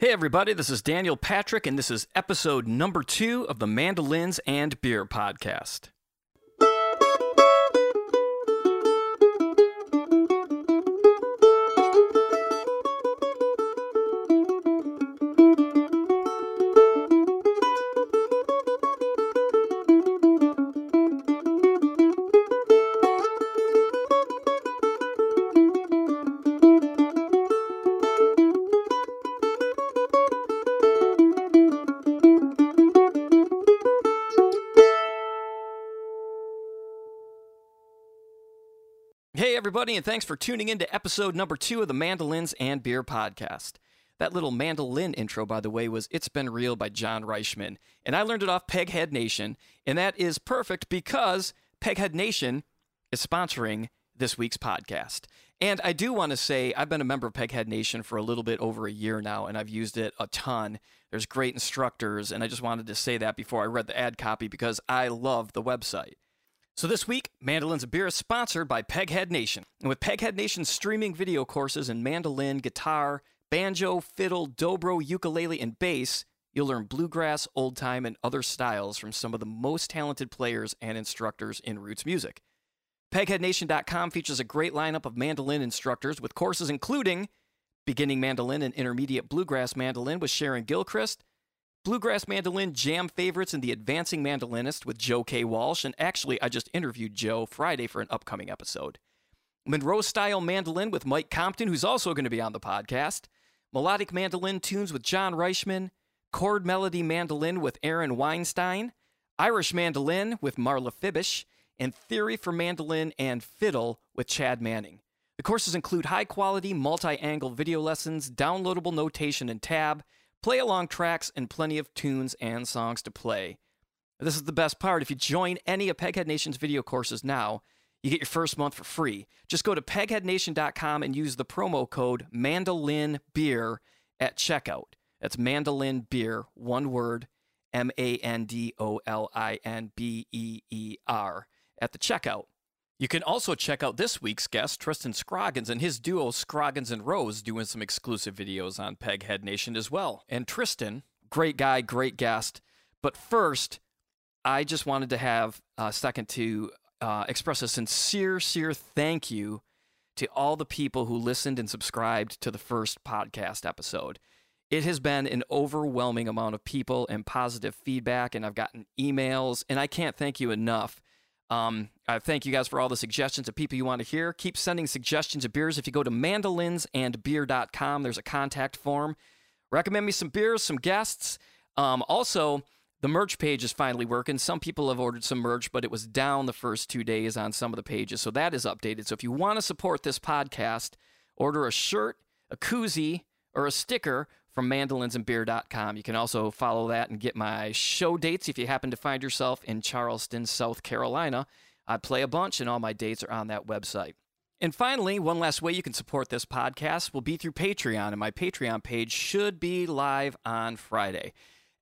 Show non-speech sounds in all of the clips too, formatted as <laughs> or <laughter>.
Hey, everybody, this is Daniel Patrick, and this is episode number two of the Mandolins and Beer podcast. Everybody, and thanks for tuning in to episode number two of the Mandolins and Beer podcast. That little mandolin intro, by the way, was It's Been Real by John Reichman, and I learned it off Peghead Nation, and that is perfect because Peghead Nation is sponsoring this week's podcast. And I do want to say I've been a member of Peghead Nation for a little bit over a year now, and I've used it a ton. There's great instructors, and I just wanted to say that before I read the ad copy because I love the website. So this week, Mandolins and Beer is sponsored by Peghead Nation. And with Peghead Nation's streaming video courses in mandolin, guitar, banjo, fiddle, dobro, ukulele, and bass, you'll learn bluegrass, old time, and other styles from some of the most talented players and instructors in roots music. PegheadNation.com features a great lineup of mandolin instructors with courses including beginning mandolin and intermediate bluegrass mandolin with Sharon Gilchrist, Bluegrass Mandolin Jam Favorites and the Advancing Mandolinist with Joe K. Walsh. And actually, I just interviewed Joe Friday for an upcoming episode. Monroe Style Mandolin with Mike Compton, who's also going to be on the podcast. Melodic Mandolin Tunes with John Reichman. Chord Melody Mandolin with Aaron Weinstein. Irish Mandolin with Marla Fibish. And Theory for Mandolin and Fiddle with Chad Manning. The courses include high quality multi angle video lessons, downloadable notation and tab play along tracks, and plenty of tunes and songs to play. This is the best part. If you join any of Peghead Nation's video courses now, you get your first month for free. Just go to pegheadnation.com and use the promo code Mandolin Beer at checkout. That's Mandolin Beer, one word, M A N D O L I N B E E R, at the checkout. You can also check out this week's guest, Tristan Scroggins, and his duo Scroggins and Rose doing some exclusive videos on Peghead Nation as well. And Tristan, great guy, great guest. But first, I just wanted to have a second to uh, express a sincere, sincere thank you to all the people who listened and subscribed to the first podcast episode. It has been an overwhelming amount of people and positive feedback, and I've gotten emails, and I can't thank you enough. Um, I thank you guys for all the suggestions of people you want to hear. Keep sending suggestions of beers. If you go to mandolinsandbeer.com, there's a contact form. Recommend me some beers, some guests. Um, also, the merch page is finally working. Some people have ordered some merch, but it was down the first two days on some of the pages. So that is updated. So if you want to support this podcast, order a shirt, a koozie, or a sticker from mandolinsandbeer.com. You can also follow that and get my show dates if you happen to find yourself in Charleston, South Carolina. I play a bunch, and all my dates are on that website. And finally, one last way you can support this podcast will be through Patreon, and my Patreon page should be live on Friday.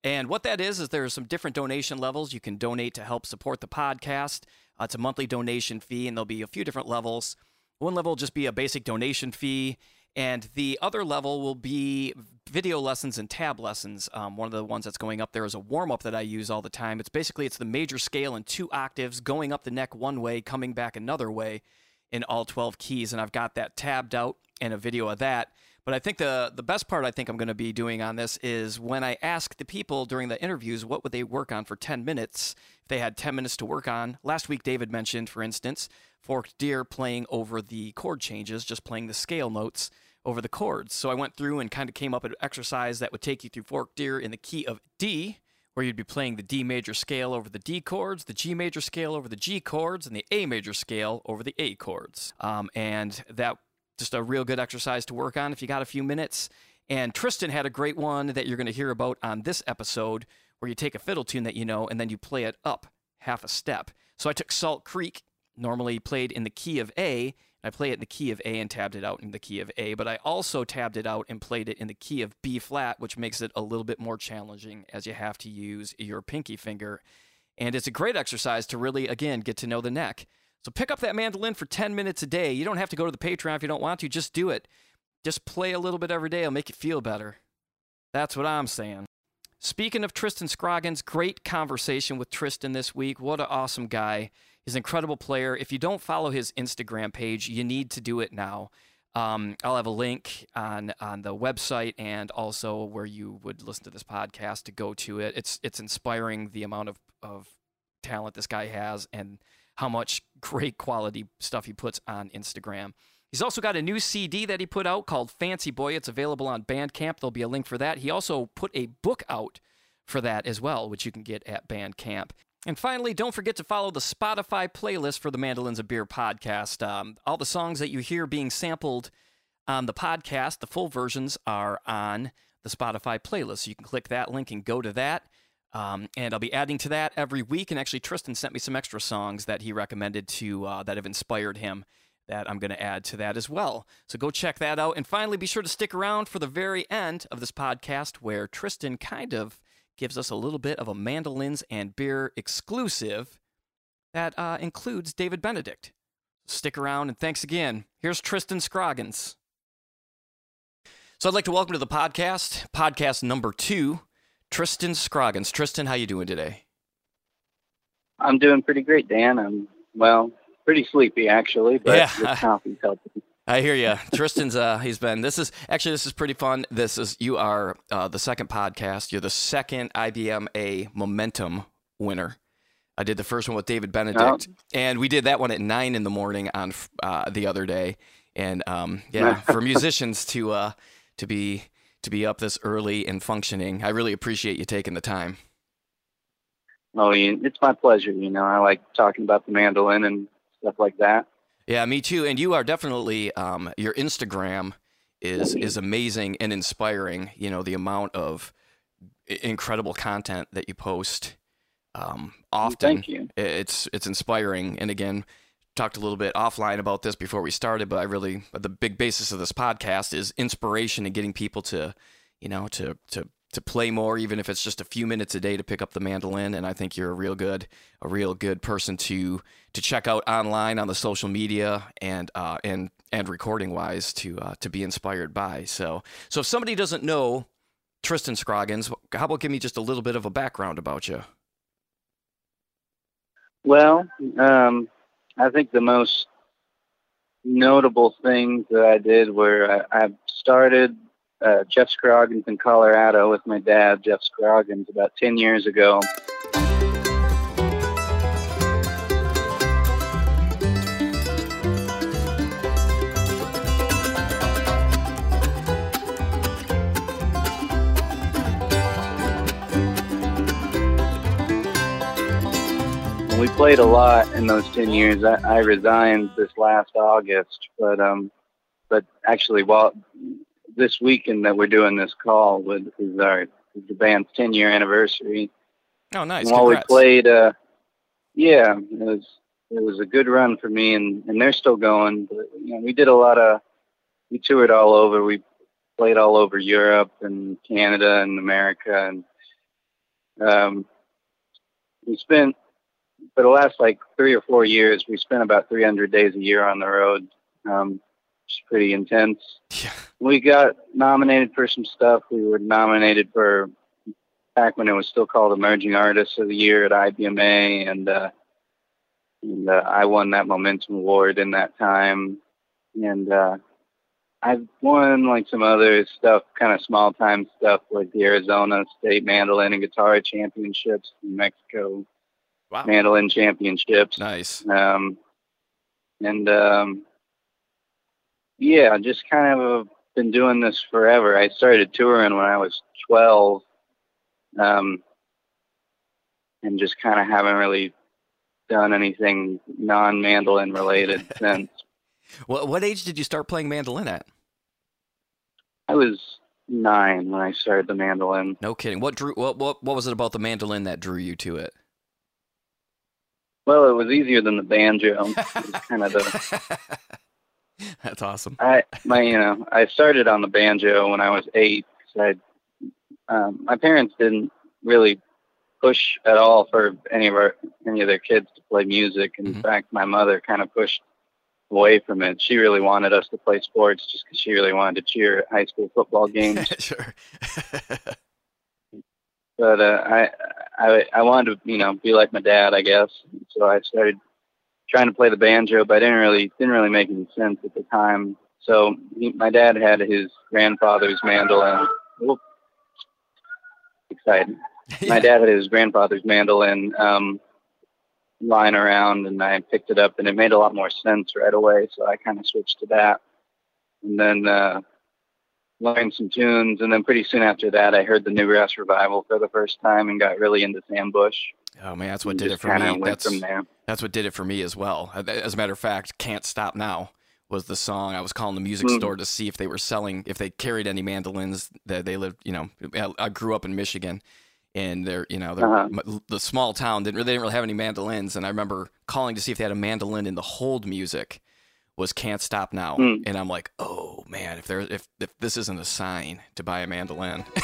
And what that is, is there are some different donation levels you can donate to help support the podcast. Uh, it's a monthly donation fee, and there'll be a few different levels. One level will just be a basic donation fee, and the other level will be video lessons and tab lessons. Um, one of the ones that's going up there is a warm up that I use all the time. It's basically it's the major scale in two octaves, going up the neck one way, coming back another way, in all 12 keys. And I've got that tabbed out and a video of that. But I think the the best part I think I'm going to be doing on this is when I ask the people during the interviews what would they work on for 10 minutes if they had 10 minutes to work on. Last week David mentioned, for instance, Forked Deer playing over the chord changes, just playing the scale notes over the chords. So I went through and kind of came up with an exercise that would take you through Forked Deer in the key of D, where you'd be playing the D major scale over the D chords, the G major scale over the G chords, and the A major scale over the A chords. Um, and that just a real good exercise to work on if you got a few minutes. And Tristan had a great one that you're going to hear about on this episode, where you take a fiddle tune that you know and then you play it up half a step. So I took Salt Creek, normally played in the key of A, I play it in the key of A and tabbed it out in the key of A, but I also tabbed it out and played it in the key of B flat, which makes it a little bit more challenging as you have to use your pinky finger. And it's a great exercise to really, again, get to know the neck. So pick up that mandolin for 10 minutes a day. You don't have to go to the Patreon if you don't want to, just do it. Just play a little bit every day, it'll make you feel better. That's what I'm saying. Speaking of Tristan Scroggins, great conversation with Tristan this week. What an awesome guy. He's an incredible player. If you don't follow his Instagram page, you need to do it now. Um, I'll have a link on on the website and also where you would listen to this podcast to go to it. It's it's inspiring the amount of, of talent this guy has and how much <laughs> great quality stuff he puts on Instagram. He's also got a new CD that he put out called Fancy Boy. It's available on Bandcamp. There'll be a link for that. He also put a book out for that as well, which you can get at Bandcamp. And finally, don't forget to follow the Spotify playlist for the Mandolins of Beer podcast. Um, all the songs that you hear being sampled on the podcast, the full versions are on the Spotify playlist. So you can click that link and go to that. Um, and I'll be adding to that every week. And actually, Tristan sent me some extra songs that he recommended to uh, that have inspired him that I'm going to add to that as well. So go check that out. And finally, be sure to stick around for the very end of this podcast where Tristan kind of gives us a little bit of a mandolins and beer exclusive that uh, includes David Benedict. Stick around and thanks again. Here's Tristan Scroggins. So I'd like to welcome to the podcast, podcast number two, Tristan Scroggins. Tristan, how you doing today? I'm doing pretty great, Dan. I'm well, pretty sleepy actually, but yeah. coffee's helping. I hear you. Tristan's uh he's been this is actually this is pretty fun. This is you are uh, the second podcast. You're the second IBMA momentum winner. I did the first one with David Benedict, oh. and we did that one at nine in the morning on uh, the other day. And um, yeah, <laughs> for musicians to uh, to be to be up this early and functioning, I really appreciate you taking the time. Oh, it's my pleasure. You know, I like talking about the mandolin and stuff like that. Yeah, me too. And you are definitely um, your Instagram is is amazing and inspiring. You know the amount of incredible content that you post um, often. Thank you. It's it's inspiring. And again, talked a little bit offline about this before we started, but I really the big basis of this podcast is inspiration and getting people to, you know, to to to play more, even if it's just a few minutes a day to pick up the mandolin. And I think you're a real good, a real good person to to check out online on the social media and uh, and and recording wise to uh, to be inspired by. So so if somebody doesn't know Tristan Scroggins, how about give me just a little bit of a background about you? Well, um, I think the most notable things that I did were I, I started uh, Jeff Scroggins in Colorado with my dad, Jeff Scroggins, about 10 years ago. we played a lot in those 10 years. I, I resigned this last August, but um, but actually, while this weekend that we're doing this call with is our the band's 10 year anniversary. Oh, nice! And while Congrats. we played, uh, yeah, it was it was a good run for me, and and they're still going. But you know, we did a lot of we toured all over. We played all over Europe and Canada and America, and um, we spent for the last like three or four years. We spent about 300 days a year on the road. Um, it's pretty intense. Yeah. We got nominated for some stuff. We were nominated for back when it was still called Emerging Artists of the Year at IBMA, and uh, and uh, I won that Momentum Award in that time. And uh, I've won like some other stuff, kind of small time stuff, like the Arizona State Mandolin and Guitar Championships, New Mexico wow. Mandolin Championships. Nice. Um, and um, yeah, I just kind of been doing this forever. I started touring when I was 12, um, and just kind of haven't really done anything non mandolin related <laughs> since. What what age did you start playing mandolin at? I was nine when I started the mandolin. No kidding. What drew? What what what was it about the mandolin that drew you to it? Well, it was easier than the banjo. <laughs> It was kind of the <laughs> <laughs> That's awesome. I my you know I started on the banjo when I was eight. Cause I um, my parents didn't really push at all for any of our any of their kids to play music. In mm-hmm. fact, my mother kind of pushed away from it. She really wanted us to play sports just because she really wanted to cheer at high school football games. <laughs> sure. <laughs> but uh, I, I I wanted to you know be like my dad, I guess. So I started trying to play the banjo, but I didn't really didn't really make any sense at the time. So he, my dad had his grandfather's mandolin. Excited. Yeah. <laughs> My dad had his grandfather's mandolin um, lying around, and I picked it up, and it made a lot more sense right away. So I kind of switched to that, and then uh, learned some tunes. And then pretty soon after that, I heard the Newgrass Revival for the first time and got really into Sam Bush. Oh man, that's what and did it for me. That's from there. that's what did it for me as well. As a matter of fact, "Can't Stop Now" was the song. I was calling the music Hmm. store to see if they were selling, if they carried any mandolins. That they lived, you know, I- I grew up in Michigan, and they're, you know, they're, Uh-huh. the small town didn't really, they didn't really have any mandolins. And I remember calling to see if they had a mandolin in the hold music. Was "Can't Stop Now," Hmm. and I'm like, oh man, if there, if if this isn't a sign to buy a mandolin. <laughs>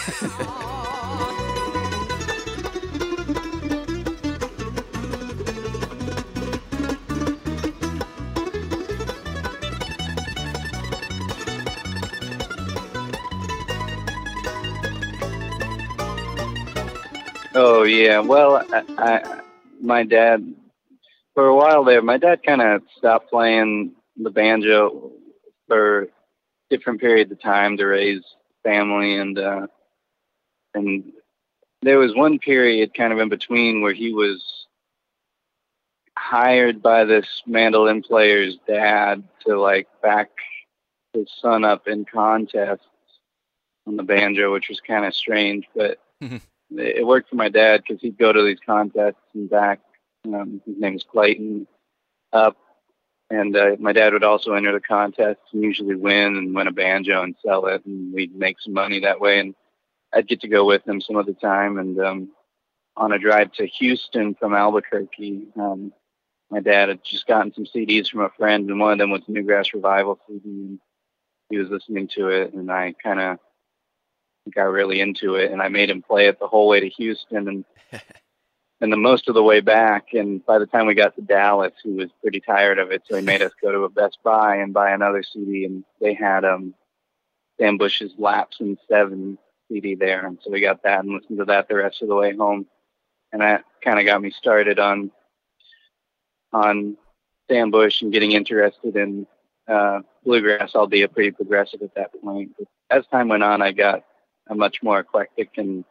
Oh yeah. Well, I, I my dad for a while there, my dad kind of stopped playing the banjo for different periods of time to raise family and uh and there was one period kind of in between where he was hired by this mandolin player's dad to like back his son up in contests on the banjo, which was kind of strange, but it worked for my dad because he'd go to these contests and back. Um, his name is Clayton up, and uh, my dad would also enter the contests and usually win and win a banjo and sell it, and we'd make some money that way. And I'd get to go with him some of the time. And um, on a drive to Houston from Albuquerque, um, my dad had just gotten some CDs from a friend, and one of them was Newgrass Revival CD. And he was listening to it, and I kind of got really into it, and I made him play it the whole way to Houston, and <laughs> and the most of the way back. And by the time we got to Dallas, he was pretty tired of it, so he made us go to a Best Buy and buy another CD, and they had um Sam Bush's Laps in Seven CD there, and so we got that and listened to that the rest of the way home, and that kind of got me started on on Sam Bush and getting interested in uh, bluegrass, albeit pretty progressive at that point. But as time went on, I got a much more eclectic, and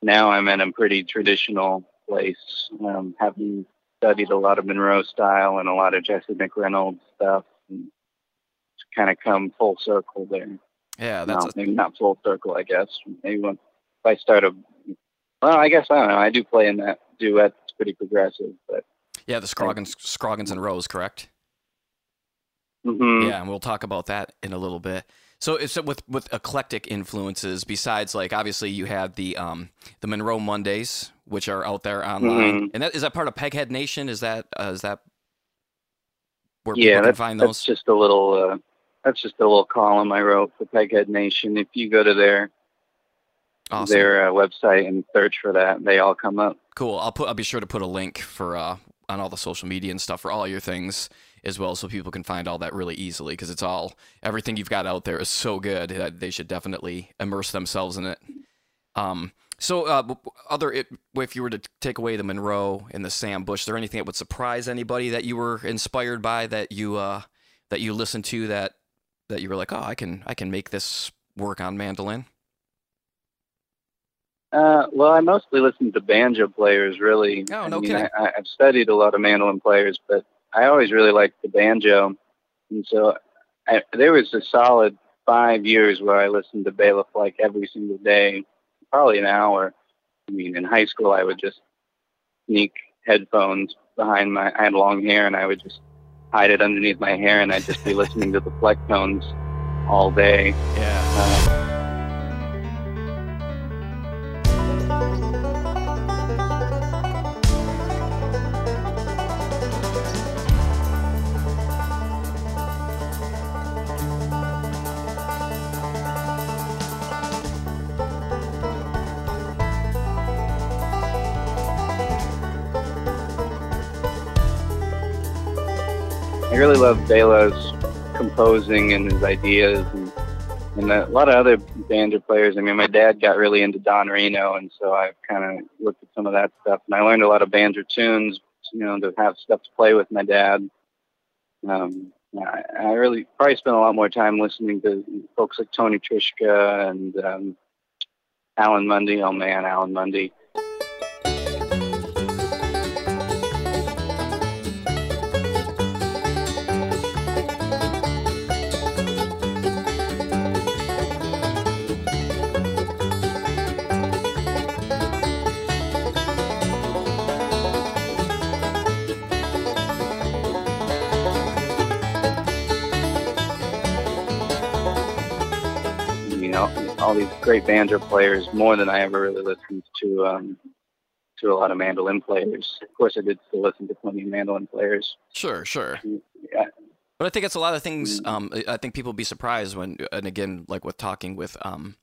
now I'm in a pretty traditional place, um, having studied a lot of Monroe style and a lot of Jesse McReynolds stuff, and to kind of come full circle there. yeah, that's no, maybe not full circle, I guess. Maybe when if I start a, well, I guess I don't know. I do play in that duet. It's pretty progressive, but yeah, the Scroggins, Scroggins and Rose, correct? mhm. Yeah, and we'll talk about that in a little bit. So, it's with with eclectic influences, besides like obviously you had the um the Monroe Mondays, which are out there online, Mhm. and that is that part of Peghead Nation? Is that uh, is that where yeah, people can that's, find that's just a little. Uh, that's just a little column I wrote for Peghead Nation. If you go to their awesome, their uh, website and search for that, they all come up. cool. I'll put I'll be sure to put a link for uh on all the social media and stuff for all your things as well, so people can find all that really easily because it's all everything you've got out there is so good that they should definitely immerse themselves in it. Um, so, uh, other it, if you were to take away the Monroe and the Sam Bush, is there anything that would surprise anybody that you were inspired by that you uh, that you listened to that that you were like, oh, I can I can make this work on mandolin? Uh, well, I mostly listen to banjo players, really. Oh, I no mean, kidding. I, I've studied a lot of mandolin players, but I always really liked the banjo, and so I, there was a solid five years where I listened to Bela Fleck like every single day, probably an hour. I mean, in high school, I would just sneak headphones behind my. I had long hair, and I would just hide it underneath my hair, and I'd just be listening to the Flecktones all day. <laughs> Yeah. Uh, love Bela's composing and his ideas and and a lot of other banjo players. I mean, my dad got really into Don Reno, and so I've kind of looked at some of that stuff, and I learned a lot of banjo tunes, you know, to have stuff to play with my dad. Um, I, I really probably spent a lot more time listening to folks like Tony Trischka and um, Alan Munde. Oh man, Alan Munde. Great banjo players more than I ever really listened to um, to a lot of mandolin players. Of course, I did still listen to plenty of mandolin players. Sure, sure. Yeah. But I think it's a lot of things. Mm. Um, I think people be surprised when, and again, like with talking with um,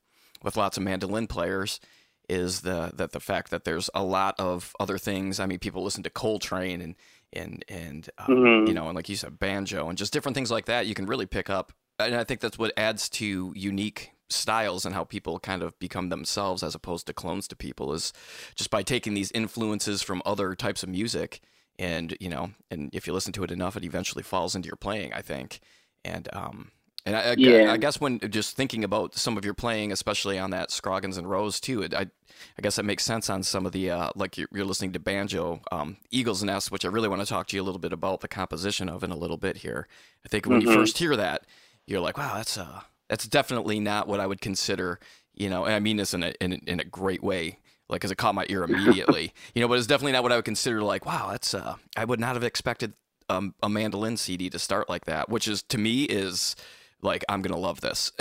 with lots of mandolin players, is the that the fact that there's a lot of other things. I mean, people listen to Coltrane and and and um, mm-hmm. you know, and like you said, banjo and just different things like that. You can really pick up, and I think that's what adds to unique styles and how people kind of become themselves as opposed to clones to people is just by taking these influences from other types of music and you know and if you listen to it enough it eventually falls into your playing i think and um and I, I, yeah. I guess when just thinking about some of your playing, especially on that Scroggins and Rose too, it, I, I guess that makes sense on some of the uh, like you're, you're, listening to banjo, um, Eagle's Nest, which I really want to talk to you a little bit about the composition of in a little bit here. I think when mm-hmm. you first hear that, you're like, wow, that's uh, that's definitely not what I would consider, you know, and I mean this in a, in, in a great way, like, cause it caught my ear immediately, <laughs> you know, but it's definitely not what I would consider like, wow, that's, uh, I would not have expected um, a mandolin CD to start like that, which is to me is like, I'm going to love this,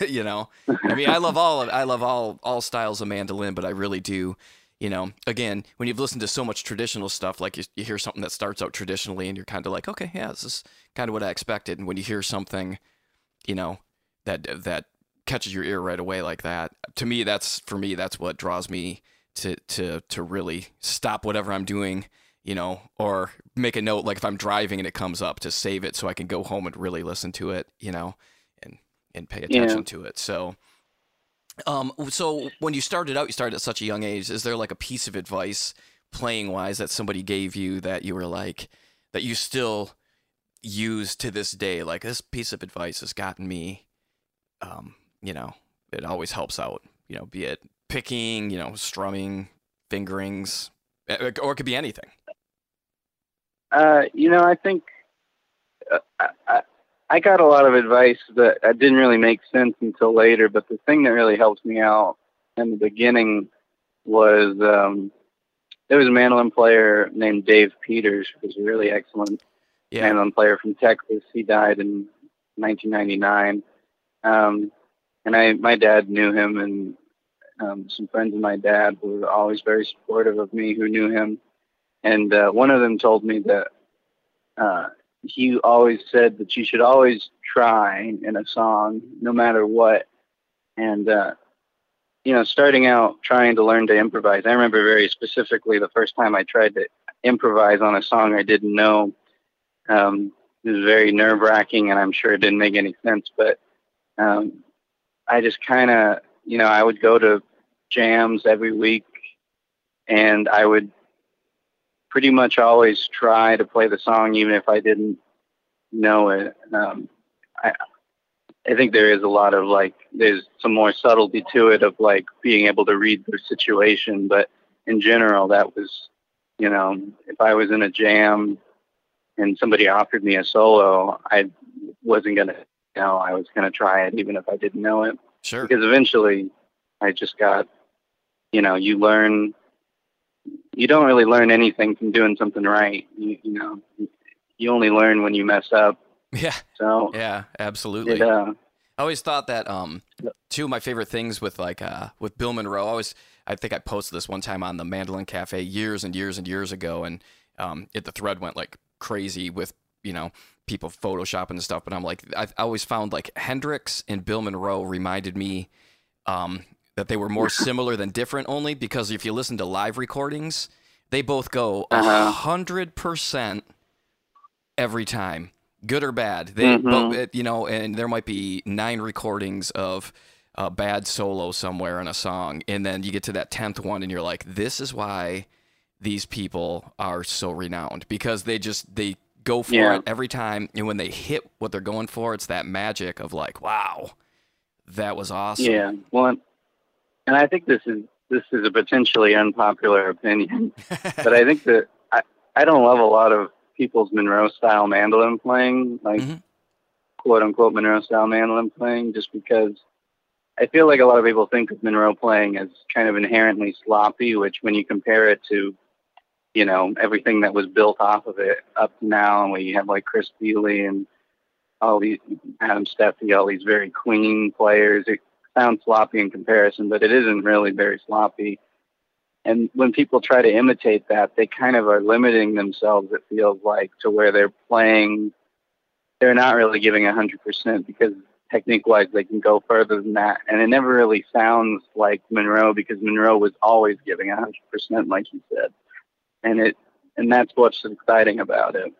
<laughs> you know, I mean, I love all of, I love all, all styles of mandolin, but I really do, you know, again, when you've listened to so much traditional stuff, like you, you hear something that starts out traditionally and you're kind of like, okay, yeah, this is kind of what I expected. And when you hear something, you know, that that catches your ear right away like that. To me, that's for me, that's what draws me to to to really stop whatever I'm doing, you know, or make a note like if I'm driving and it comes up to save it so I can go home and really listen to it, you know, and and pay attention yeah. to it. So um so when you started out, you started at such a young age, is there like a piece of advice playing wise that somebody gave you that you were like that you still use to this day like this piece of advice has gotten me um, you know, it always helps out. You know, be it picking, you know, strumming, fingerings, or it could be anything. Uh, you know, I think uh, I, I got a lot of advice that I didn't really make sense until later. But the thing that really helped me out in the beginning was um, there was a mandolin player named Dave Peters, who was a really excellent yeah. mandolin player from Texas. He died in 1999. Um, and I, my dad knew him, and um, some friends of my dad who were always very supportive of me who knew him. And uh, one of them told me that uh, he always said that you should always try in a song, no matter what. And uh, you know, starting out trying to learn to improvise. I remember very specifically the first time I tried to improvise on a song I didn't know. Um, it was very nerve wracking, and I'm sure it didn't make any sense. But um, I just kind of, you know, I would go to jams every week and I would pretty much always try to play the song even if I didn't know it. Um, I, I think there is a lot of like, there's some more subtlety to it of like being able to read the situation, but in general, that was, you know, if I was in a jam and somebody offered me a solo, I wasn't going to know, I was going to try it even if I didn't know it. Sure. Because eventually I just got, you know, you learn, you don't really learn anything from doing something right. You, you know, you only learn when you mess up. Yeah. So, yeah, absolutely. It, uh, I always thought that um, two of my favorite things with like uh, with Bill Monroe. I always, I think I posted this one time on the Mandolin Cafe years and years and years ago, and um, it the thread went like crazy with you know people photoshopping and stuff, but I'm like, I always found like Hendrix and Bill Monroe reminded me um, that they were more <laughs> similar than different, only because if you listen to live recordings, they both go a uh-huh. hundred percent every time. good or bad. They, Mhm. but, you know, and there might be nine recordings of a bad solo somewhere in a song, and then you get to that tenth one, and you're like, this is why these people are so renowned because they just they go for Yeah. it every time, and when they hit what they're going for, it's that magic of like, wow, that was awesome. Yeah. Well, and- I think this is this is a potentially unpopular opinion, <laughs> but I think that I I don't love a lot of people's Monroe style mandolin playing, like Mhm. quote unquote Monroe style mandolin playing, just because I feel like a lot of people think of Monroe playing as kind of inherently sloppy, which when you compare it to you know everything that was built off of it up to now, and we have like Chris Thile and all these Adam Steffey, all these very clean players. It sounds sloppy in comparison, but it isn't really very sloppy. And when people try to imitate that, they kind of are limiting themselves. It feels like to where they're playing, they're not really giving a hundred percent because technique-wise they can go further than that. And it never really sounds like Monroe because Monroe was always giving a hundred percent, like you said. And it, and that's what's exciting about it.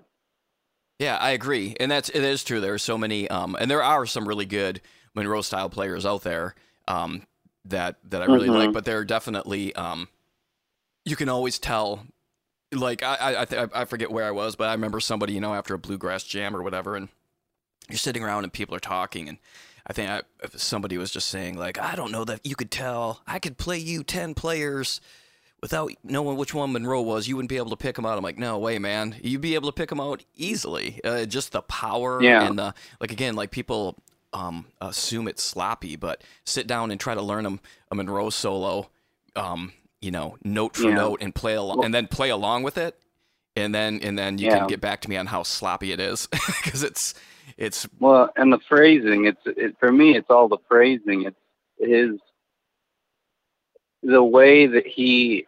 Yeah, I agree, and that's it is true. There are so many, um, and there are some really good Monroe style players out there um, that that I really Mhm. like. But there are definitely um, you can always tell. Like I I I, th- I forget where I was, but I remember somebody you know after a bluegrass jam or whatever, and you're sitting around and people are talking, and I think I, somebody was just saying like I don't know that you could tell I could play you ten players without knowing which one Monroe was, you wouldn't be able to pick him out. I'm like, no way, man. You'd be able to pick him out easily. Uh, just the power Yeah. and the like. Again, like people um, assume it's sloppy, but sit down and try to learn them a Monroe solo, um, you know, note for Yeah. note, and play along, and then play along with it, and then and then you Yeah. can get back to me on how sloppy it is <laughs> because it's it's Well, and the phrasing, it's it, for me, it's all the phrasing. It's his the way that he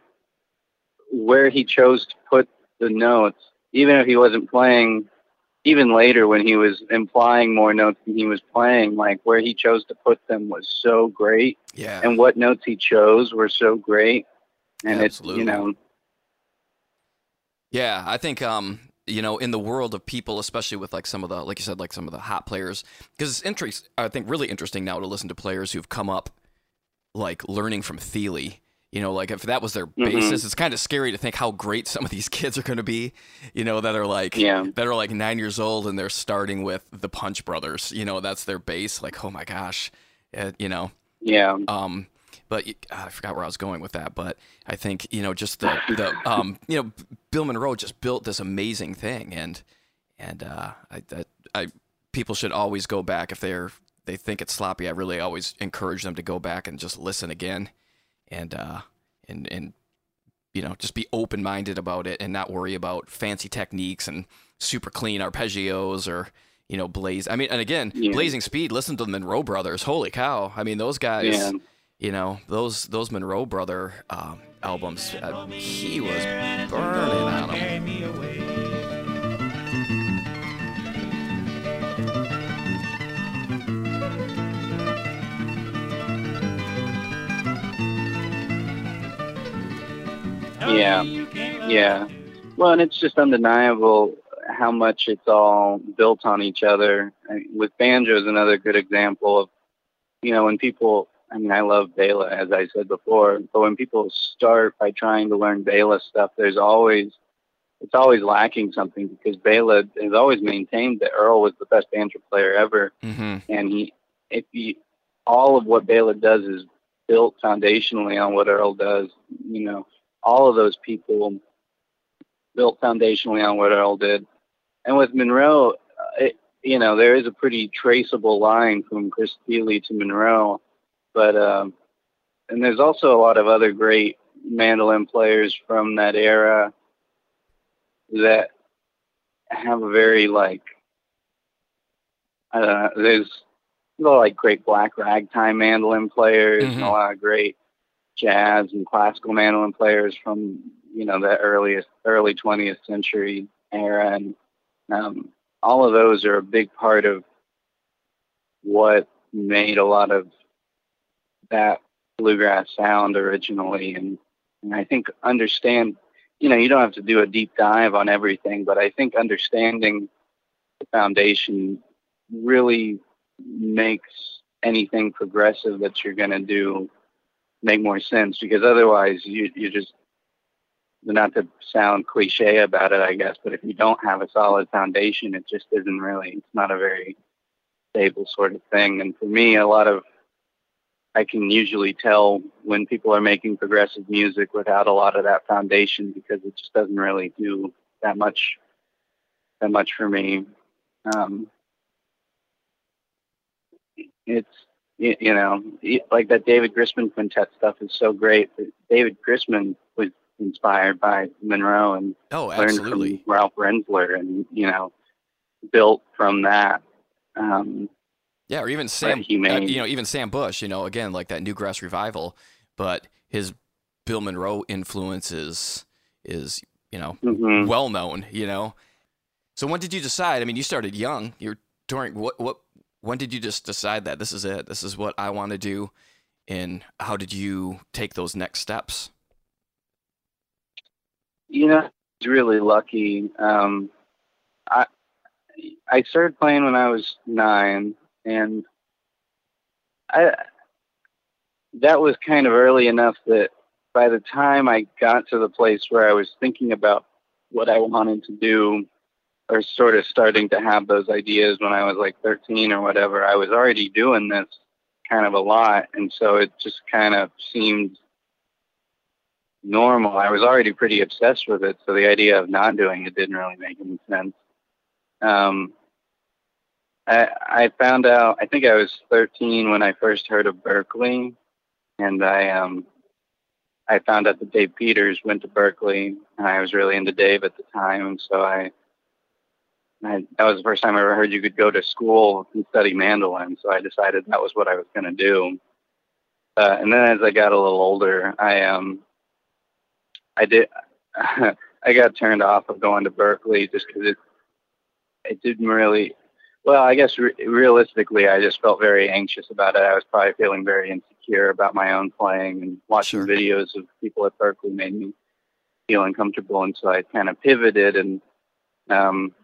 where he chose to put the notes, even if he wasn't playing. Even later, when he was implying more notes than he was playing, like where he chose to put them was so great, yeah. and what notes he chose were so great, and it's you know Yeah, I think um, you know, in the world of people, especially with like some of the, like you said, like some of the hot players, because it's interesting. I think really interesting now to listen to players who've come up, like learning from Thile. You know, like if that was their Mhm. basis, it's kind of scary to think how great some of these <laughs> kids are going to be. You know, that are like Yeah. that are like nine years old and they're starting with the Punch Brothers. You know, that's their base. Like, oh my gosh, uh, you know. yeah Um, but ah, I forgot where I was going with that. But I think you know just the the um <laughs> you know Bill Monroe just built this amazing thing, and and uh, I, I I people should always go back if they're they think it's sloppy. I really always encourage them to go back and just listen again, and uh and and you know just be open minded about it and not worry about fancy techniques and super clean arpeggios or you know blaze. I mean, and again, Yeah. blazing speed. Listen to the Monroe brothers. Holy cow! I mean, those guys yeah you know those those Monroe brother um, albums. Uh, he was burning on them. Yeah, yeah. Well, and it's just undeniable how much it's all built on each other. I mean, with banjo is another good example of, you know, when people. I mean, I love Bela, as I said before, but when people start by trying to learn Bela stuff, there's always it's always lacking something because Bela has always maintained that Earl was the best banjo player ever hmm and he if you all of what Bela does is built foundationally on what Earl does. You know, all of those people built foundationally on what Earl did. And with Monroe, it, you know, there is a pretty traceable line from Chris Thile to Monroe, but um, and there's also a lot of other great mandolin players from that era that have a very like I don't know. There's a lot of, like great black ragtime mandolin players and a Mhm. lot of great jazz and classical mandolin players from you know the earliest early 20th century era, and um, all of those are a big part of what made a lot of that bluegrass sound originally, and and I think understand. You know, you don't have to do a deep dive on everything, but I think understanding the foundation really makes anything progressive that you're going to do make more sense because otherwise you you just not to sound cliche about it, I guess, but if you don't have a solid foundation, it just isn't really, it's not a very stable sort of thing. And for me, a lot of, I can usually tell when people are making progressive music without a lot of that foundation because it just doesn't really do that much, that much for me. Um, it's, you know, like that David Grisman quintet stuff is so great. David Grisman was inspired by Monroe and oh, learned from Ralph Rinzler and, you know, built from that. Um, yeah, or even Sam, uh, you know, even Sam Bush, you know, again, like that Newgrass revival, but his Bill Monroe influences is, is you know, mhm. well known, you know. So when did you decide? I mean, you started young. You're during what what when did you just decide that this is it? This is what I want to do and how did you take those next steps? You know, I was really lucky. Um, I I started playing when I was nine, and I that was kind of early enough that by the time I got to the place where I was thinking about what I wanted to do, or sort of starting to have those ideas when I was like 13 or whatever, I was already doing this kind of a lot, and so it just kind of seemed normal. I was already pretty obsessed with it, so the idea of not doing it didn't really make any sense. Um, I, I found out. I think I was 13 when I first heard of Berklee. and I um, I found out that Dave Peters went to Berklee, and I was really into Dave at the time, and so I. I, that was the first time I ever heard you could go to school and study mandolin, so I decided that was what I was going to do. Uh, and then as I got a little older, I um, I did. <laughs> I got turned off of going to Berklee just because it it didn't really. Well, I guess re- realistically, I just felt very anxious about it. I was probably feeling very insecure about my own playing, and watching Sure. videos of people at Berklee made me feel uncomfortable. And so I kind of pivoted, and um,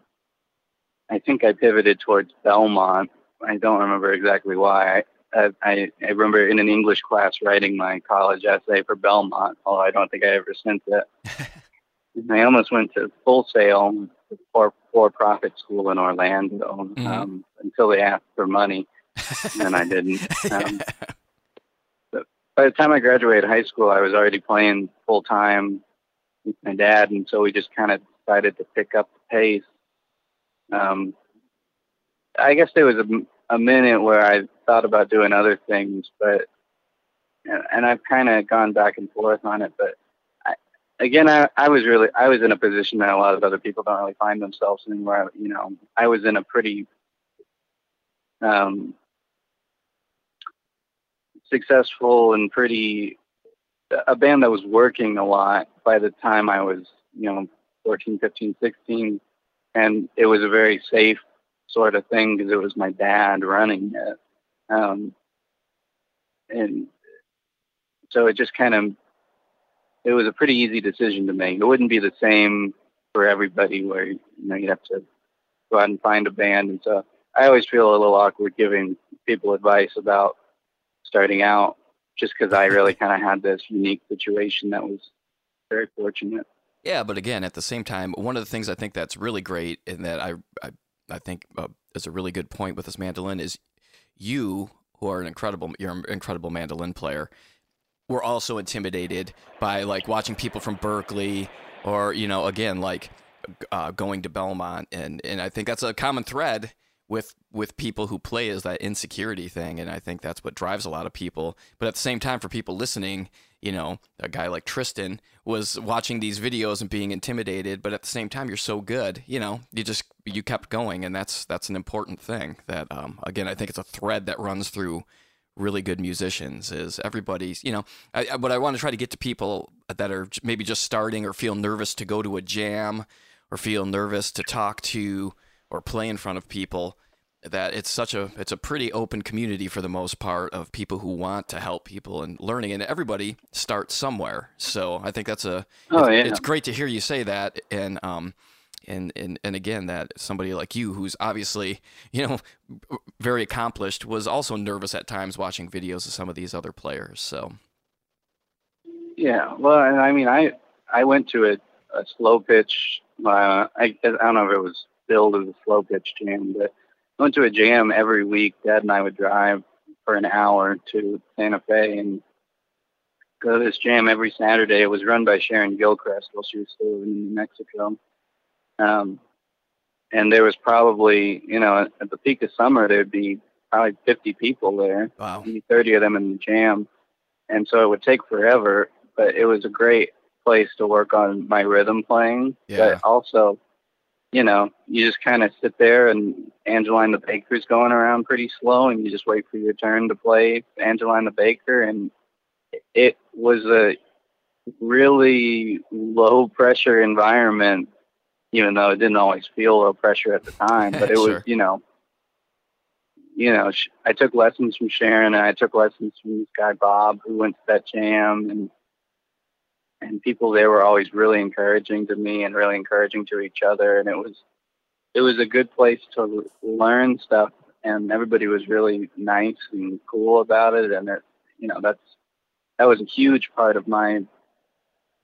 I think I pivoted towards Belmont. I don't remember exactly why. I, I, I remember in an English class writing my college essay for Belmont, although I don't think I ever sent it. <laughs> I almost went to Full Sail, for for profit school in Orlando, Mhm. um, until they asked for money, and I didn't. <laughs> Um, by the time I graduated high school, I was already playing full time with my dad, and so we just kind of decided to pick up the pace. Um, I guess there was a, a minute where I thought about doing other things, but and, I've kind of gone back and forth on it. But I, again, I, I was really I was in a position that a lot of other people don't really find themselves in. Where you know I was in a pretty um, successful and pretty a band that was working a lot by the time I was, you know, 14, 15, 16. And it was a very safe sort of thing because it was my dad running it. Um, and so it just kind of, it was a pretty easy decision to make. It wouldn't be the same for everybody where, you know, you'd have to go out and find a band. And so I always feel a little awkward giving people advice about starting out just because I really kind of had this unique situation that was very fortunate. Yeah, but again, at the same time, one of the things I think that's really great and that I I, I think uh, is a really good point with this mandolin is you, who are an incredible, you're an incredible mandolin player, were also intimidated by like watching people from Berklee or you know again like uh, going to Belmont. And and I think that's a common thread with with people who play is that insecurity thing. And I think that's what drives a lot of people. But at the same time for people listening you know a guy like Tristan was watching these videos and being intimidated but at the same time you're so good you know you just you kept going and that's that's an important thing that um, again I think it's a thread that runs through really good musicians is everybody's you know I, I, what I want to try to get to people that are maybe just starting or feel nervous to go to a jam or feel nervous to talk to or play in front of people that it's such a it's a pretty open community for the most part of people who want to help people and learning and everybody starts somewhere so i think that's a Oh, it's, yeah. it's great to hear you say that and um and and and again that somebody like you who's obviously you know <laughs> very accomplished was also nervous at times watching videos of some of these other players so yeah well i mean i i went to a, a slow pitch uh, I, I don't know if it was billed as a slow pitch jam but went to a jam every week dad and i would drive for an hour to santa fe and go to this jam every saturday it was run by sharon gilchrist while she was still living in new mexico um, and there was probably, you know, at the peak of summer, there'd be probably 50 people there, wow. maybe 30 of them in the jam. And so it would take forever, but it was a great place to work on my rhythm playing. Yeah. But also, you know, you just kind of sit there and Angeline the Baker's going around pretty slow and you just wait for your turn to play Angeline the Baker. And it was a really low pressure environment even though it didn't always feel low pressure at the time. But <laughs> it Sure. was, you know, you know, sh- I took lessons from Sharon, and I took lessons from this guy Bob, who went to that jam, and and people there were always really encouraging to me and really encouraging to each other, and it was it was a good place to learn stuff, and everybody was really nice and cool about it, and it, you know, that's that was a huge part of my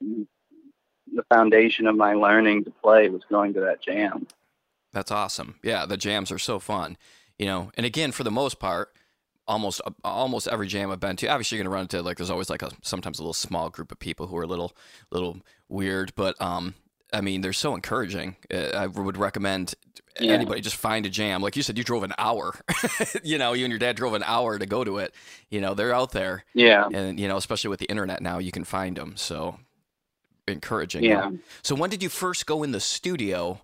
the foundation of my learning to play was going to that jam. That's awesome. Yeah, the jams are so fun. You know, and again, for the most part, almost uh, almost every jam I've been to, obviously you're gonna run into like there's always like a sometimes a little small group of people who are a little little weird, but um, I mean they're so encouraging. Uh, I would recommend Yeah. anybody just find a jam. Like you said, you drove an hour. <laughs> you know, you and your dad drove an hour to go to it. You know, they're out there, Yeah, and you know, especially with the internet now, you can find them. So encouraging. yeah. So when did you first go in the studio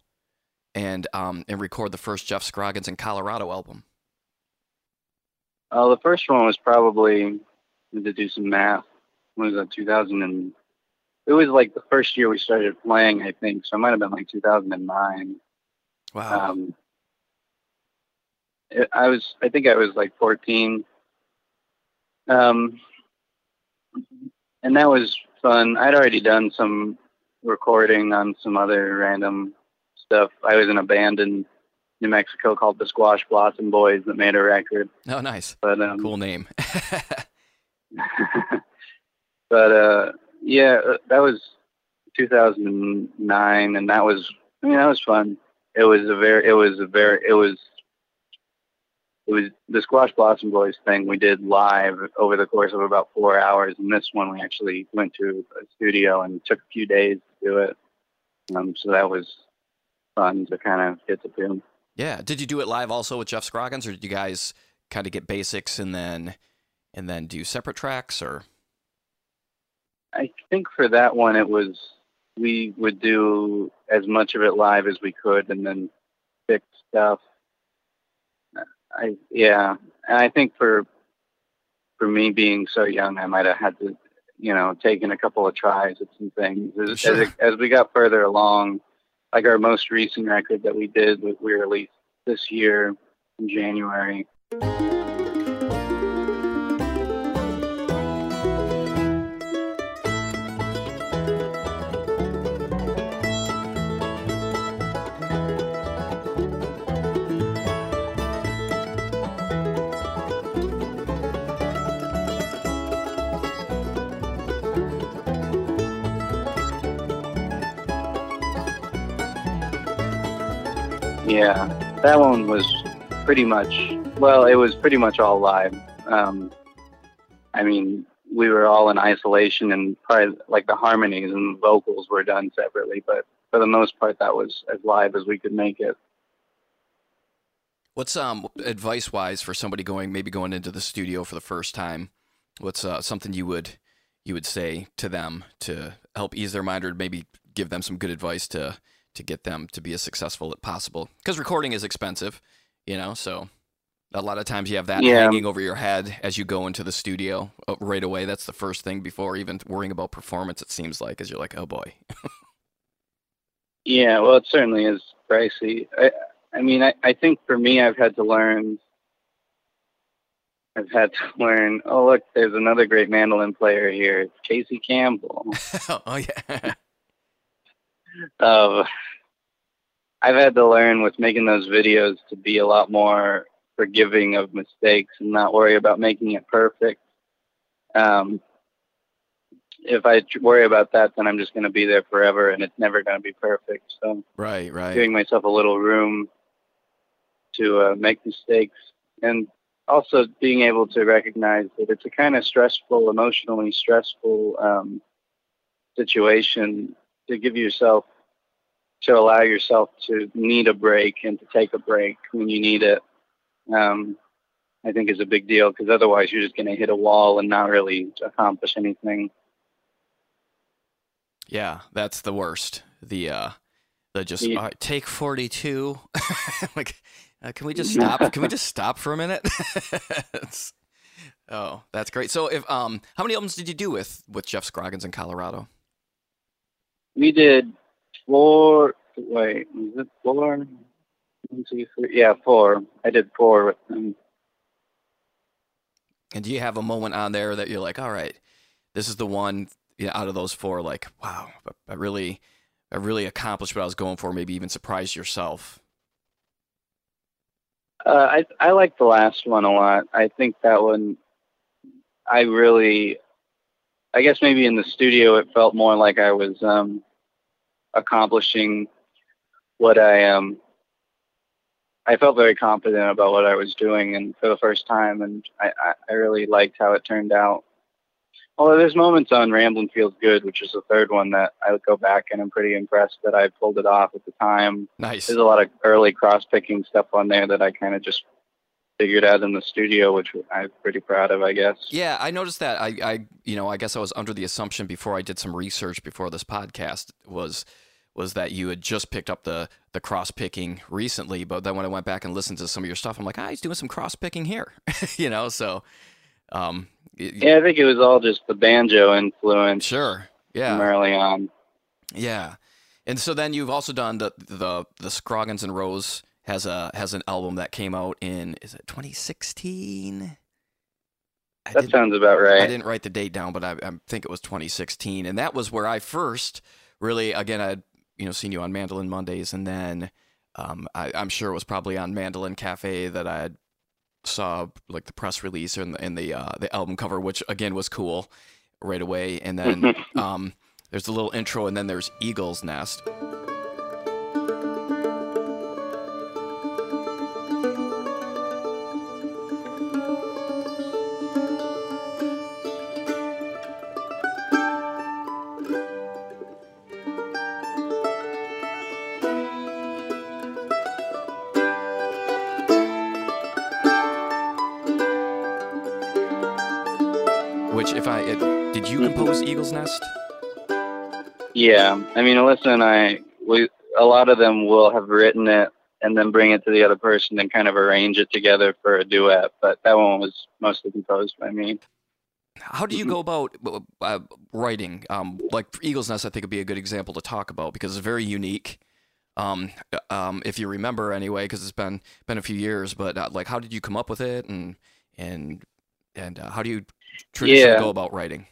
and um and record the first Jeff Scroggins & Colorado album? Uh, the first one was probably to do some math. What was that 2000 and it was like the first year we started playing, I think. So it might have been like 2009. Wow. Um, it, I was, I think I was like 14. Um, and that was fun. I'd already done some recording on some other random stuff. I was in a band in New Mexico called the Squash Blossom Boys that made a record. oh, nice. But um, Cool name. <laughs> <laughs> but uh, yeah, uh, that was 2009, and that was, I mean, that was fun. It was a very, it was a very, it was, it was the Squash Blossom Boys thing we did live over the course of about four hours, and this one we actually went to a studio and took a few days to do it. Um, so that was fun to kind of get to do. Yeah. Did you do it live also with Jeff Scroggins, or did you guys kind of get basics and then and then do separate tracks, or I think for that one, it was we would do as much of it live as we could, and then fix stuff. I yeah, and I think for for me being so young, I might have had to, you know, taken a couple of tries at some things as, Sure. as, as we got further along. Like our most recent record that we did, we released this year in January. Yeah, that one was pretty much well. It was pretty much all live. Um, I mean, we were all in isolation, and probably like the harmonies and vocals were done separately. But for the most part, that was as live as we could make it. what's um advice wise for somebody going maybe going into the studio for the first time? What's uh, something you would you would say to them to help ease their mind, or maybe give them some good advice to to get them to be as successful as possible? Because recording is expensive, you know. So a lot of times you have that Yeah. hanging over your head as you go into the studio uh, right away. That's the first thing before even worrying about performance. It seems like, as you're like, oh boy. Yeah, well, it certainly is pricey. I, I mean, I, I think for me, I've had to learn. I've had to <laughs> learn. Oh, look, there's another great mandolin player here. It's Casey Campbell. <laughs> oh yeah. <laughs> of I've had to learn with making those videos to be a lot more forgiving of mistakes and not worry about making it perfect. Um, if I worry about that, then I'm just going to be there forever, and it's never going to be perfect. So, right, right, giving myself a little room to uh, make mistakes, and also being able to recognize that it's a kind of stressful, emotionally stressful um, situation to give yourself to allow yourself to need a break and to take a break when you need it. Um, I think is a big deal because otherwise you're just going to hit a wall and not really accomplish anything. Yeah, that's the worst. The uh, the just yeah. take forty two. <laughs> like, uh, can we just stop? can we <laughs> just stop for a minute? <laughs> oh, that's great. So, if um, how many albums did you do with with Jeff Scroggins & Colorado? We did four. Wait, was it four? One, two, three. Yeah, four. I did four with them. And do you have a moment on there that you're like, all right, this is the one you know, out of those four, like, wow, I really, I really accomplished what I was going for. Maybe even surprised yourself. Uh, I I like the last one a lot. I think that one, I really, I guess maybe in the studio it felt more like I was um, accomplishing what I um. I felt very confident about what I was doing, and for the first time, and I, I really liked how it turned out. Although there's moments on Ramblin' Feels Good, which is the third one that I would go back and I'm pretty impressed that I pulled it off at the time. Nice. There's a lot of early cross picking stuff on there that I kind of just figured out in the studio, which I'm pretty proud of, I guess. Yeah, I noticed that. I, I, you know, I guess I was under the assumption before I did some research before this podcast was was that you had just picked up the the cross picking recently, but then when I went back and listened to some of your stuff, I'm like, ah, he's doing some cross picking here, <laughs> you know. So um, yeah, I think it was all just the banjo influence. Sure. Yeah. Early on. Yeah, and so then you've also done the the the Scroggins and Rose has a has an album that came out in is it 2016? that sounds about right. I didn't write the date down, but I, I, think it was 2016, and that was where I first really again I'd you know seen you on Mandolin Mondays, and then um, I, am sure it was probably on Mandolin Cafe that I saw like the press release and the and the, uh, the album cover, which again was cool right away. And then <laughs> um, there's a little intro, and then there's Eagle's Nest. Eagle's Nest? Yeah, I mean, Alyssa and I, we a lot of them will have written it and then bring it to the other person and kind of arrange it together for a duet. But that one was mostly composed by me. How do you go about uh, writing? Um, like Eagle's Nest, I think would be a good example to talk about because it's very unique. Um, um, if you remember anyway, because it's been been a few years. But uh, like, how did you come up with it, and and and uh, how do you traditionally yeah. go about writing?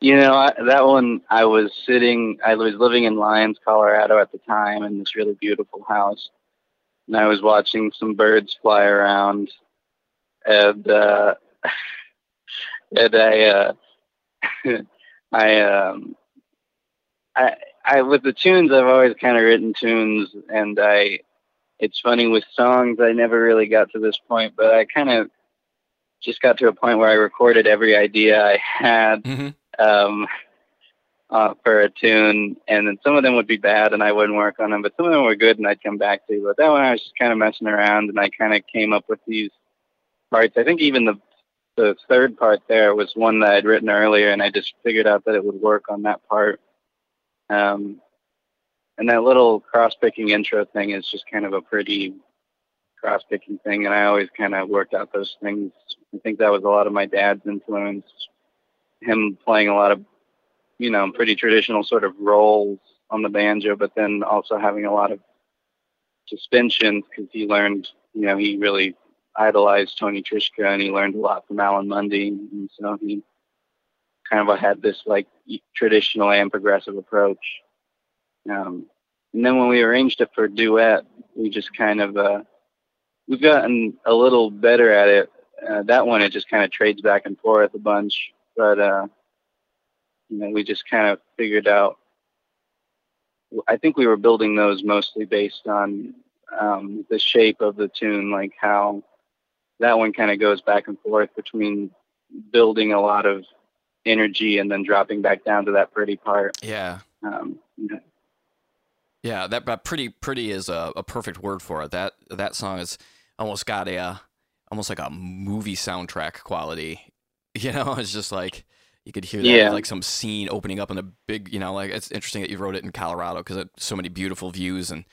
You know, I, that one, I was sitting, I was living in Lyons, Colorado at the time in this really beautiful house. And I was watching some birds fly around. And, uh, <laughs> and I, uh, <laughs> I, um, I, I, with the tunes, I've always kind of written tunes. And I, it's funny with songs, I never really got to this point, but I kind of just got to a point where I recorded every idea I had. Mm-hmm um, uh, for a tune, and then some of them would be bad, and I wouldn't work on them, but some of them were good, and I'd come back to. But that one, I was just kind of messing around, and I kind of came up with these parts. I think even the the third part there was one that I'd written earlier, and I just figured out that it would work on that part. Um, and that little cross-picking intro thing is just kind of a pretty cross-picking thing, and I always kind of worked out those things. I think that was a lot of my dad's influence him playing a lot of, you know, pretty traditional sort of roles on the banjo, but then also having a lot of suspensions because he learned, you know, he really idolized Tony Trischka and he learned a lot from Alan Munde. And so he kind of had this like traditional and progressive approach. Um, and then when we arranged it for duet, we just kind of uh, we've gotten a little better at it. Uh, that one it just kind of trades back and forth a bunch, but uh, you know we just kind of figured out. I think we were building those mostly based on um, the shape of the tune, like how that one kind of goes back and forth between building a lot of energy and then dropping back down to that pretty part. Yeah. Um, yeah, that but pretty pretty is a, a, perfect word for it. That that song is almost got a uh, almost like a movie soundtrack quality. <laughs> You know, it's just like you could hear that yeah. like some scene opening up in a big. You know, like it's interesting that you wrote it in Colorado because it's so many beautiful views and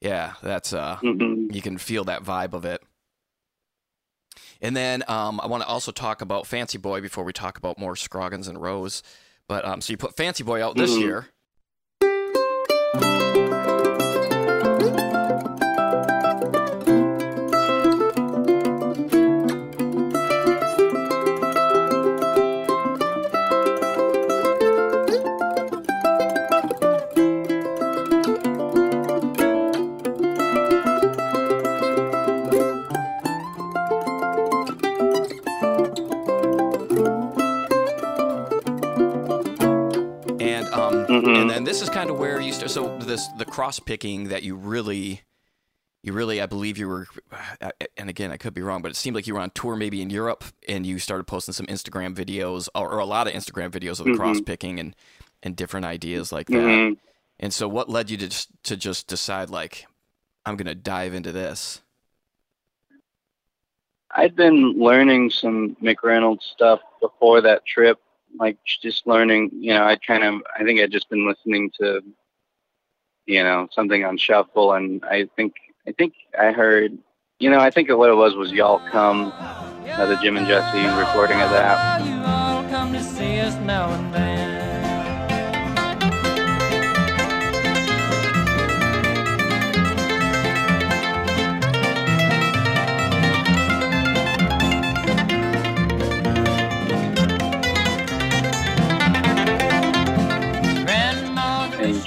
yeah, that's uh, mm-hmm. you can feel that vibe of it. And then um, I want to also talk about Fancy Boy before we talk about more Scroggins and Rose. But um, so you put Fancy Boy out this Mhm. year. Kind of where you start. So this the cross picking that you really, you really, I believe you were, uh, and again I could be wrong, but it seemed like you were on tour maybe in Europe, and you started posting some Instagram videos or, or a lot of Instagram videos of the Mhm. cross picking and and different ideas like that. Mhm. And so, what led you to just, to just decide like, I'm gonna dive into this? I'd been learning some McReynolds stuff before that trip, like just learning. You know, I kind of, I think I'd just been listening to, you know, something on shuffle, and I think, I think I heard, you know, I think what it was was "Y'all Come," uh, the Jim and Jesse recording of that.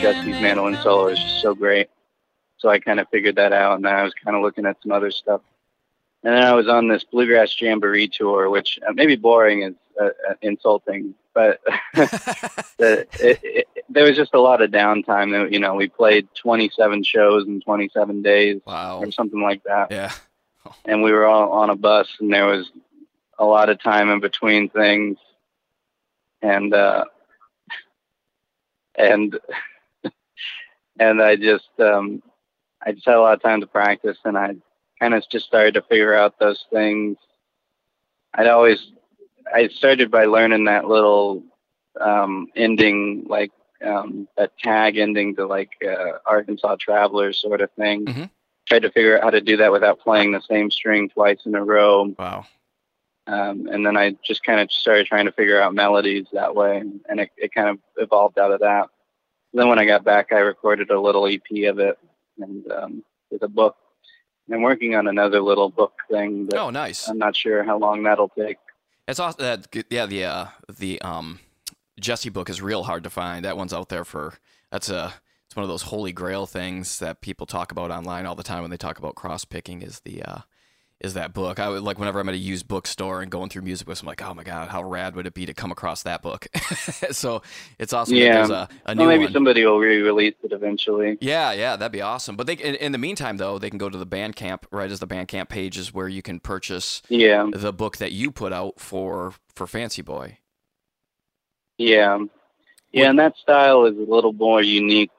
Jesse's mandolin solo is just so great. So I kind of figured that out, and then I was kind of looking at some other stuff. And then I was on this bluegrass jamboree tour, which uh, maybe boring is uh, uh, insulting, but <laughs> the, it, it, there was just a lot of downtime. You know, we played 27 shows in 27 days wow. or something like that, Yeah. <laughs> and we were all on a bus, and there was a lot of time in between things, and uh, <laughs> and and I just um, I just had a lot of time to practice, and I kind of just started to figure out those things. I'd always I started by learning that little um, ending, like um, that tag ending to like uh, Arkansas Travelers sort of thing. Mhm. Tried to figure out how to do that without playing the same string twice in a row. Wow. Um, and then I just kind of started trying to figure out melodies that way, and it, it kind of evolved out of that. Then when I got back, I recorded a little EP of it and um, with a book. And I'm working on another little book thing, but Oh, nice. I'm not sure how long that'll take. It's awesome. That yeah, the uh, the um, Jesse book is real hard to find. That one's out there for that's a it's one of those holy grail things that people talk about online all the time when they talk about cross picking. Is the uh, is that book? I would like whenever I'm at a used bookstore and going through music books, I'm like, oh my god, how rad would it be to come across that book? <laughs> so it's awesome. Yeah. That there's a, a new Well, maybe one. somebody will re-release it eventually. Yeah, yeah, that'd be awesome. But they, in, in the meantime, though, they can go to the Bandcamp. Right, as the Bandcamp page is where you can purchase Yeah, the book that you put out for for Fancy Boy. yeah, yeah. And that style is a little more unique.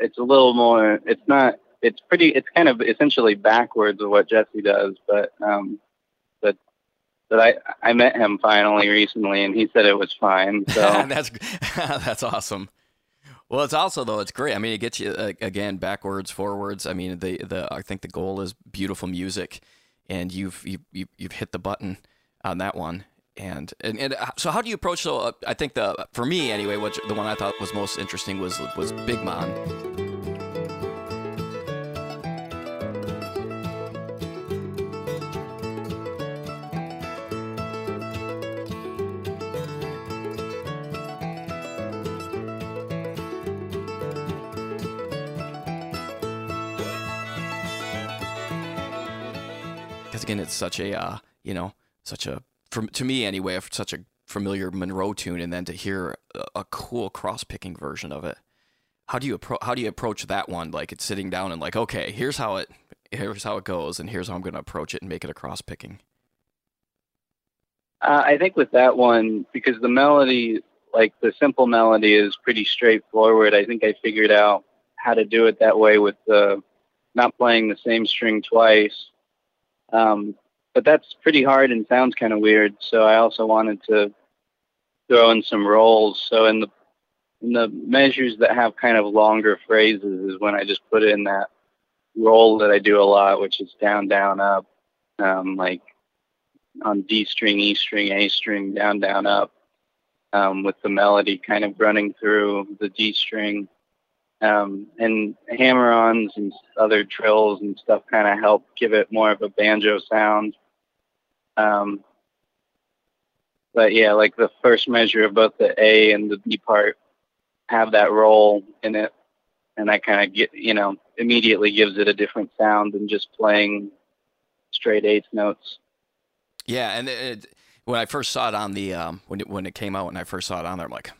It's a little more. It's not. It's pretty. It's kind of essentially backwards of what Jesse does, but um, but but I I met him finally recently, and he said it was fine. <laughs> So that's <laughs> that's awesome. Well, it's also though it's great. I mean, it gets you uh, again backwards, forwards. I mean, the the I think the goal is beautiful music, and you've you, you you've hit the button on that one. And and, and uh, so, how do you approach? So, uh, I think the for me anyway, what the one I thought was most interesting was was Big Mon. Because it's such a uh, you know such a from to me anyway, such a familiar Monroe tune, and then to hear a, a cool cross picking version of it. How do you appro- how do you approach that one? Like it's sitting down and like, okay, here's how it here's how it goes, and here's how I'm going to approach it and make it a cross picking. Uh, I think with that one, because the melody, like the simple melody, is pretty straightforward. I think I figured out how to do it that way with the not playing the same string twice. Um, but that's pretty hard and sounds kind of weird. So I also wanted to throw in some rolls. So in the in the measures that have kind of longer phrases is when I just put in that roll that I do a lot, which is down, down, up, um, like on D string, E string, A string, down, down, up, um, with the melody kind of running through the D string. Um, and hammer-ons and other trills and stuff kind of help give it more of a banjo sound. Um, but yeah, like the first measure of both the A and the B part have that roll in it, and that kind of get you know immediately gives it a different sound than just playing straight eighth notes. Yeah, and it, when I first saw it on the um, when it when it came out, when I first saw it on there, I'm like,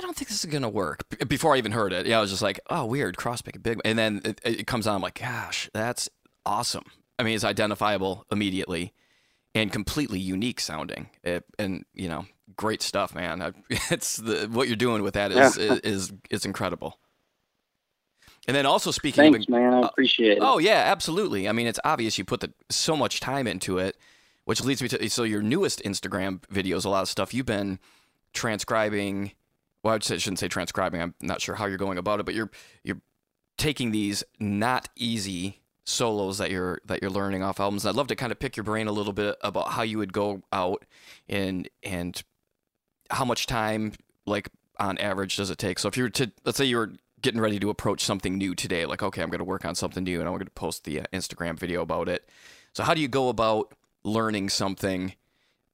I don't think this is gonna work. Before I even heard it, yeah, I was just like, oh, weird, cross pick, big, and then it, it comes on, I'm like, gosh, that's awesome. I mean, it's identifiable immediately and completely unique sounding. It, and you know, great stuff, man. I, <laughs> it's the what you're doing with that is yeah. is, is, is incredible. And then also speaking, thanks, of, man. I appreciate uh, it. Oh yeah, absolutely. I mean, it's obvious you put the, so much time into it, which leads me to so your newest Instagram videos, a lot of stuff you've been transcribing. Well, I shouldn't say transcribing. I'm not sure how you're going about it, but you're you're taking these not easy solos that you're that you're learning off albums. And I'd love to kind of pick your brain a little bit about how you would go out and and how much time like on average does it take. So if you were to let's say you were getting ready to approach something new today, like okay, I'm going to work on something new and I'm going to post the uh, Instagram video about it. So how do you go about learning something?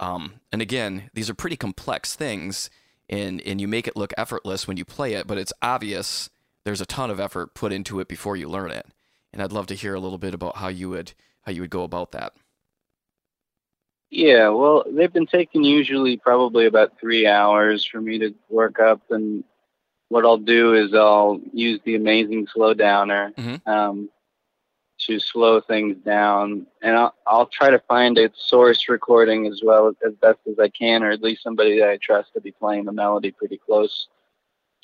Um, and again, these are pretty complex things, and and you make it look effortless when you play it, but it's obvious there's a ton of effort put into it before you learn it and I'd love to hear a little bit about how you would how you would go about that. Yeah, well, they've been taking usually probably about three hours for me to work up, and what I'll do is I'll use the amazing slow downer mm-hmm. um, to slow things down, and I'll, I'll try to find a source recording as well as best as I can, or at least somebody that I trust to be playing the melody pretty close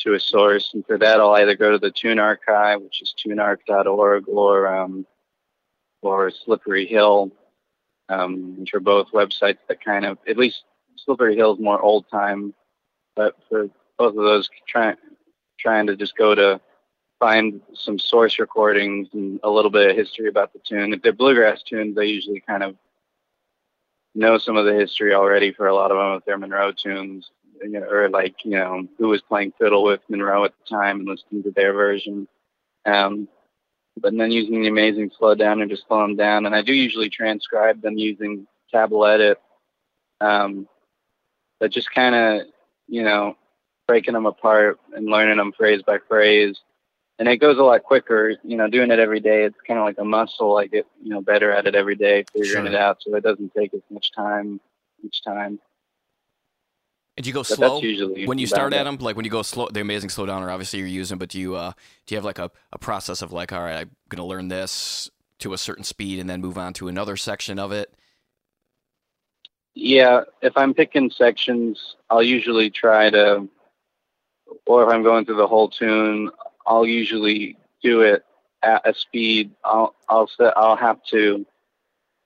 to a source. And for that, I'll either go to the Tune Archive, which is tunearch.org, or um, or Slippery Hill, um, which are both websites that kind of, at least Slippery Hill is more old time, but for both of those, trying trying to just go to find some source recordings and a little bit of history about the tune. If they're bluegrass tunes, they usually kind of know some of the history already for a lot of them if they're Monroe tunes you know, or like you know who was playing fiddle with Monroe at the time and listening to their version. Um, but then using the amazing slow down and just slow them down, and I do usually transcribe them using TablEdit. Um, but just kind of you know breaking them apart and learning them phrase by phrase. And it goes a lot quicker, you know, doing it every day. It's kind of like a muscle. I get, you know, better at it every day, figuring sure. it out. So it doesn't take as much time each time. And do you go but slow when you start at them? Like when you go slow, the amazing slow downer, obviously you're using, but do you uh, do you have like a, a process of like, all right, I'm gonna learn this to a certain speed and then move on to another section of it? Yeah, if I'm picking sections, I'll usually try to, or if I'm going through the whole tune, I'll usually do it at a speed. I'll I'll set, I'll have to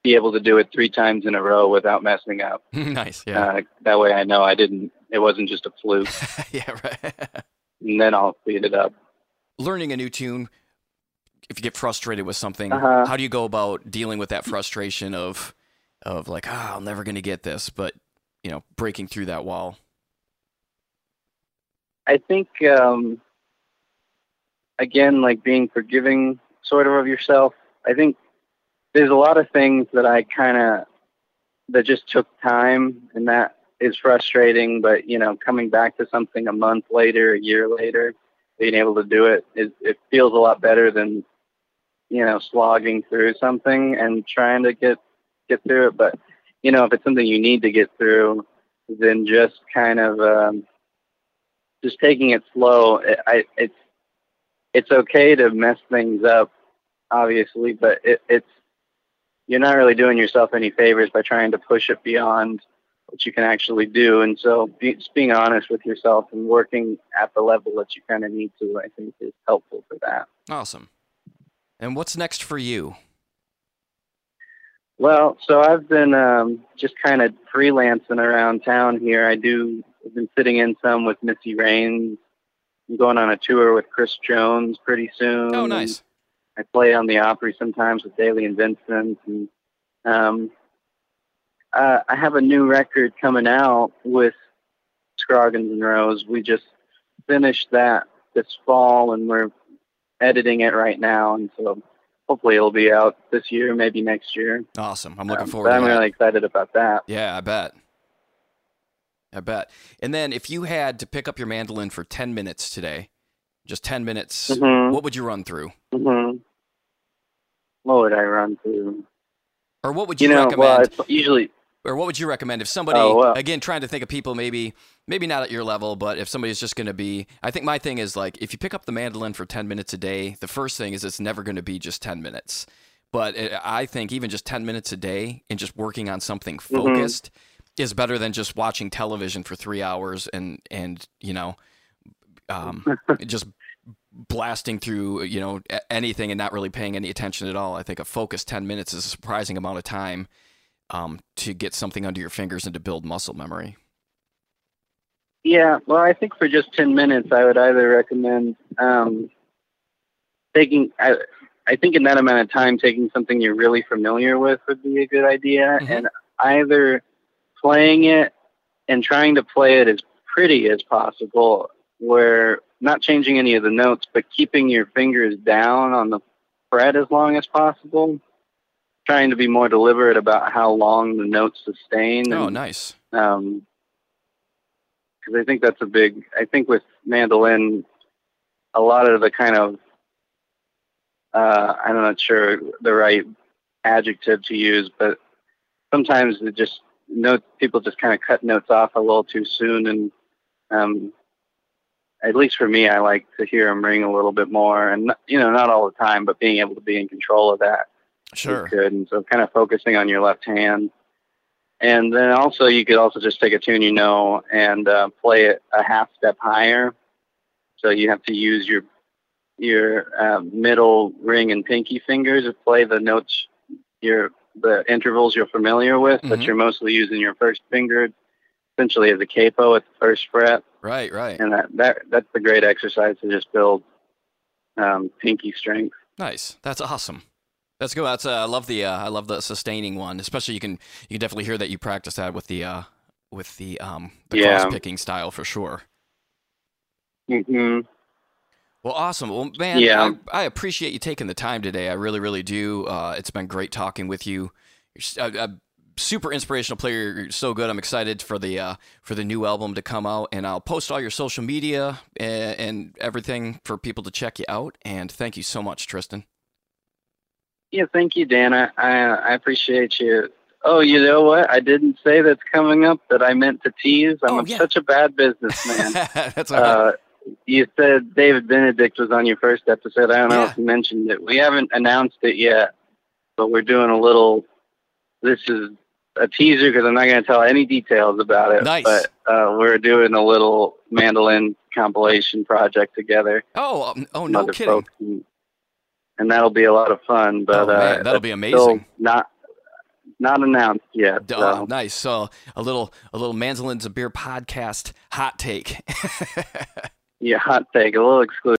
be able to do it three times in a row without messing up. <laughs> nice. Yeah. Uh, that way I know I didn't, it wasn't just a fluke. <laughs> yeah, right. <laughs> and then I'll speed it up. Learning a new tune, if you get frustrated with something, uh-huh. how do you go about dealing with that frustration of, of like, ah, oh, I'm never going to get this, but, you know, breaking through that wall? I think, um, again, like being forgiving sort of of yourself. I think there's a lot of things that I kind of that just took time, and that is frustrating. But you know, coming back to something a month later, a year later, being able to do it, it, it feels a lot better than you know slogging through something and trying to get get through it. But you know, if it's something you need to get through, then just kind of um, just taking it slow. It, I, it's it's okay to mess things up, obviously, but it, it's you're not really doing yourself any favors by trying to push it beyond what you can actually do. And so, be, just being honest with yourself and working at the level that you kind of need to, I think, is helpful for that. Awesome. And what's next for you? Well, so I've been um, just kind of freelancing around town here. I do. I've been sitting in some with Missy Raines. I'm going on a tour with Chris Jones pretty soon. Oh, nice. I play on the Opry sometimes with Dailey and Vincent, and um, uh, I have a new record coming out with Scroggins and Rose. We just finished that this fall, and we're editing it right now, and so hopefully it'll be out this year, maybe next year. Awesome. I'm looking Um, forward I'm that. really excited about that. Yeah, I bet. I bet. And then if you had to pick up your mandolin for 10 minutes today, just 10 minutes, Mhm. what would you run through? hmm What would I run through? Or what would you, You know, recommend? well, usually or what would you recommend if somebody Oh, well. again trying to think of people maybe maybe not at your level but if somebody's just going to be i think my thing is like if you pick up the mandolin for 10 minutes a day the first thing is it's never going to be just 10 minutes but it, i think even just 10 minutes a day and just working on something Mm-hmm. Is better than just watching television for three hours and and you know um, <laughs> just blasting through you know anything and not really paying any attention at all i think a focused 10 minutes is a surprising amount of time um, to get something under your fingers and to build muscle memory. Yeah, well, I think for just 10 minutes, I would either recommend um, taking, I, I think in that amount of time, taking something you're really familiar with would be a good idea. Mhm. And either playing it and trying to play it as pretty as possible, where not changing any of the notes, but keeping your fingers down on the fret as long as possible. Trying to be more deliberate about how long the notes sustain. Oh, and, nice. um, because I think that's a big. I think with mandolin, a lot of the kind of uh, I'm not sure the right adjective to use, but sometimes it just note people just kind of cut notes off a little too soon, and um, at least for me, I like to hear them ring a little bit more, and you know, not all the time, but being able to be in control of that Sure. good. And so kind of focusing on your left hand. And then also you could also just take a tune you know and uh, play it a half step higher. So you have to use your your uh, middle ring and pinky fingers to play the notes, your the intervals you're familiar with, but Mhm. you're mostly using your first finger essentially as a capo at the first fret. Right, right. And that, that that's a great exercise to just build um, pinky strength. Nice. That's awesome. That's good. That's uh, I love the uh, I love the sustaining one. Especially you can you can definitely hear that you practice that with the uh, with the um the Yeah. cross picking style for sure. hmm Well, awesome. Well, man, Yeah. I, I appreciate you taking the time today. I really, really do. Uh, it's been great talking with you. You're a, a super inspirational player. You're so good. I'm excited for the uh, for the new album to come out, and I'll post all your social media and, and everything for people to check you out. And thank you so much, Tristan. Yeah, thank you, Dan. I, I, I appreciate you. Oh, you know what? I didn't say that's coming up that I meant to tease. I'm Oh, yeah. such a bad businessman. <laughs> That's all right. uh, you said David Benedict was on your first episode. I don't know Yeah. if you mentioned it. We haven't announced it yet, but we're doing a little. This is a teaser because I'm not going to tell any details about it. Nice. But uh, we're doing a little mandolin compilation project together. oh, um, oh, no kidding. and, and that'll be a lot of fun. But oh, uh, that'll be amazing. not not announced yet. Oh, So. nice. So a little a little Mandolins and Beer podcast hot take. <laughs> Yeah, hot take, a little exclusive.